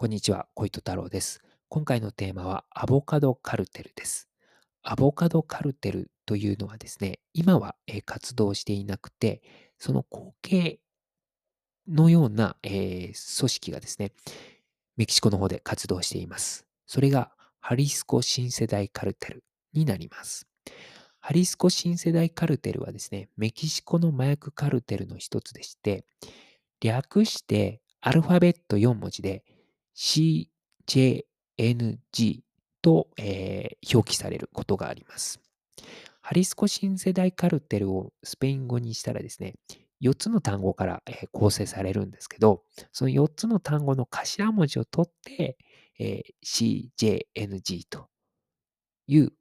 こんにちは、小糸太郎です。今回のテーマはアボカドカルテルです。アボカドカルテルというのはですね、今は活動していなくて、その後継のような、え組織がですね、メキシコの方で活動しています。それがハリスコ新世代カルテルになります。ハリスコ新世代カルテルはですね、メキシコの麻薬カルテルの一つでして、略してアルファベット4文字で CJNG と、えー表記されることがあります。ハリスコ新世代カルテルをスペイン語にしたらですね、4つの単語から、構成されるんですけど、その4つの単語の頭文字を取って、えー CJNG という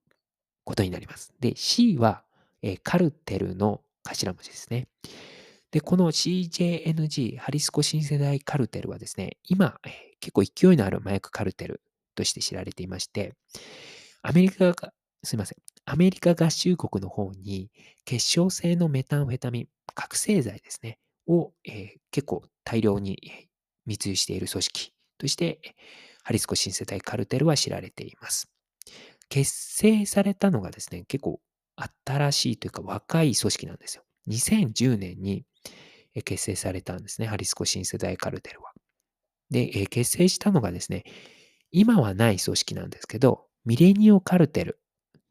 ことになります。で、C は、えーカルテルの頭文字ですね。で、この CJNG、ハリスコ新世代カルテルはですね、今、結構勢いのある麻薬カルテルとして知られていまして、アメリカが、すいません、アメリカ合衆国の方に結晶性のメタンフェタミン、覚醒剤ですね、を、えー結構大量に密輸している組織として、ハリスコ新世代カルテルは知られています。結成されたのがですね、結構新しいというか若い組織なんですよ。2010年に結成されたんですね、ハリスコ新世代カルテルは。で、え結成したのがですね、今はない組織なんですけど、ミレニオカルテル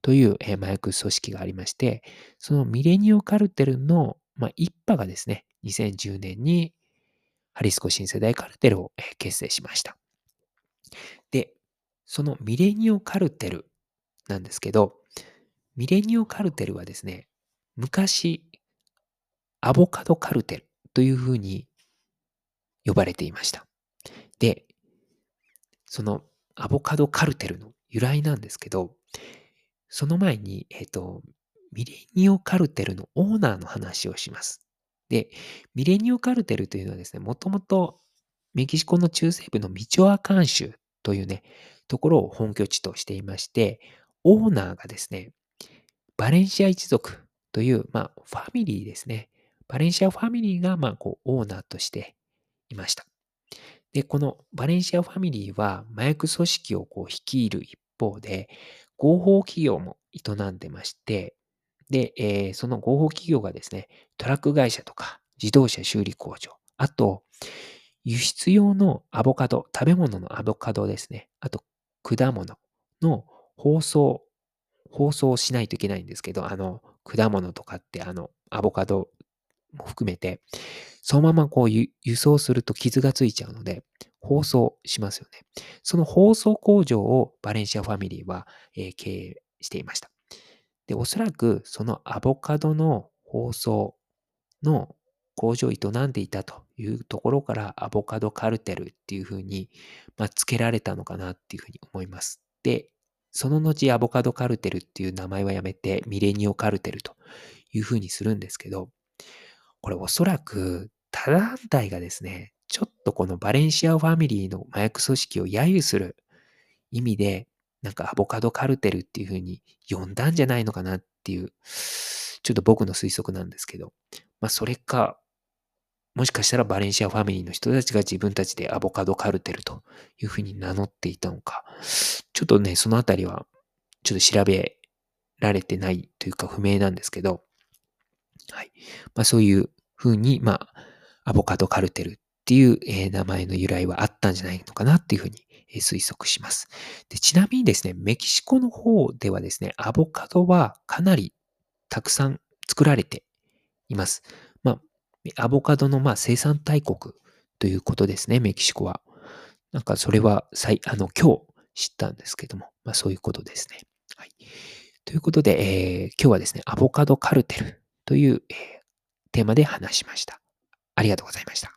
というえ麻薬組織がありまして、そのミレニオカルテルの、まあ、一派がですね、2010年にハリスコ新世代カルテルをえ結成しました。で、そのミレニオカルテルなんですけど、ミレニオカルテルはですね、昔、アボカドカルテルというふうに呼ばれていました。で、そのアボカドカルテルの由来なんですけど、その前に、えっ、と、ミレニオカルテルのオーナーの話をします。で、ミレニオカルテルというのはですね、もともとメキシコの中西部のミチョアカン州というね、ところを本拠地としていまして、オーナーがですね、バレンシア一族という、まあ、ファミリーですね。バレンシアファミリーが、まあ、こう、オーナーとしていました。で、このバレンシアファミリーは麻薬組織をこう率いる一方で、合法企業も営んでまして、で、えーその合法企業がですね、トラック会社とか自動車修理工場、あと、輸出用のアボカド、食べ物のアボカドですね、あと、果物の包装、包装しないといけないんですけど、あの、果物とかって、あの、アボカドも含めて、そのままこう輸送すると傷がついちゃうので、包装しますよね。その包装工場をバレンシアファミリーは、えー経営していました。で、おそらくそのアボカドの包装の工場を営んでいたというところからアボカドカルテルっていうふうに、まあ、付けられたのかなっていうふうに思います。で、その後アボカドカルテルっていう名前はやめてミレニオカルテルというふうにするんですけど、これおそらく他団体がですね、ちょっとこのバレンシアファミリーの麻薬組織を揶揄する意味で、なんかアボカドカルテルっていう風に呼んだんじゃないのかなっていう、ちょっと僕の推測なんですけど、まあそれか、もしかしたらバレンシアファミリーの人たちが自分たちでアボカドカルテルという風に名乗っていたのか、ちょっとね、そのあたりはちょっと調べられてないというか不明なんですけど、はい。まあそういう風に、まあ、アボカドカルテルっていう、えー名前の由来はあったんじゃないのかなっていうふうに、えー推測します。でちなみにですね、メキシコの方ではですね、アボカドはかなりたくさん作られています。まあ、アボカドのまあ生産大国ということですね、メキシコは。なんかそれは最、あの、今日知ったんですけども、まあそういうことですね。はい。ということで、えー今日はですね、アボカドカルテルという、テーマで話しました。ありがとうございました。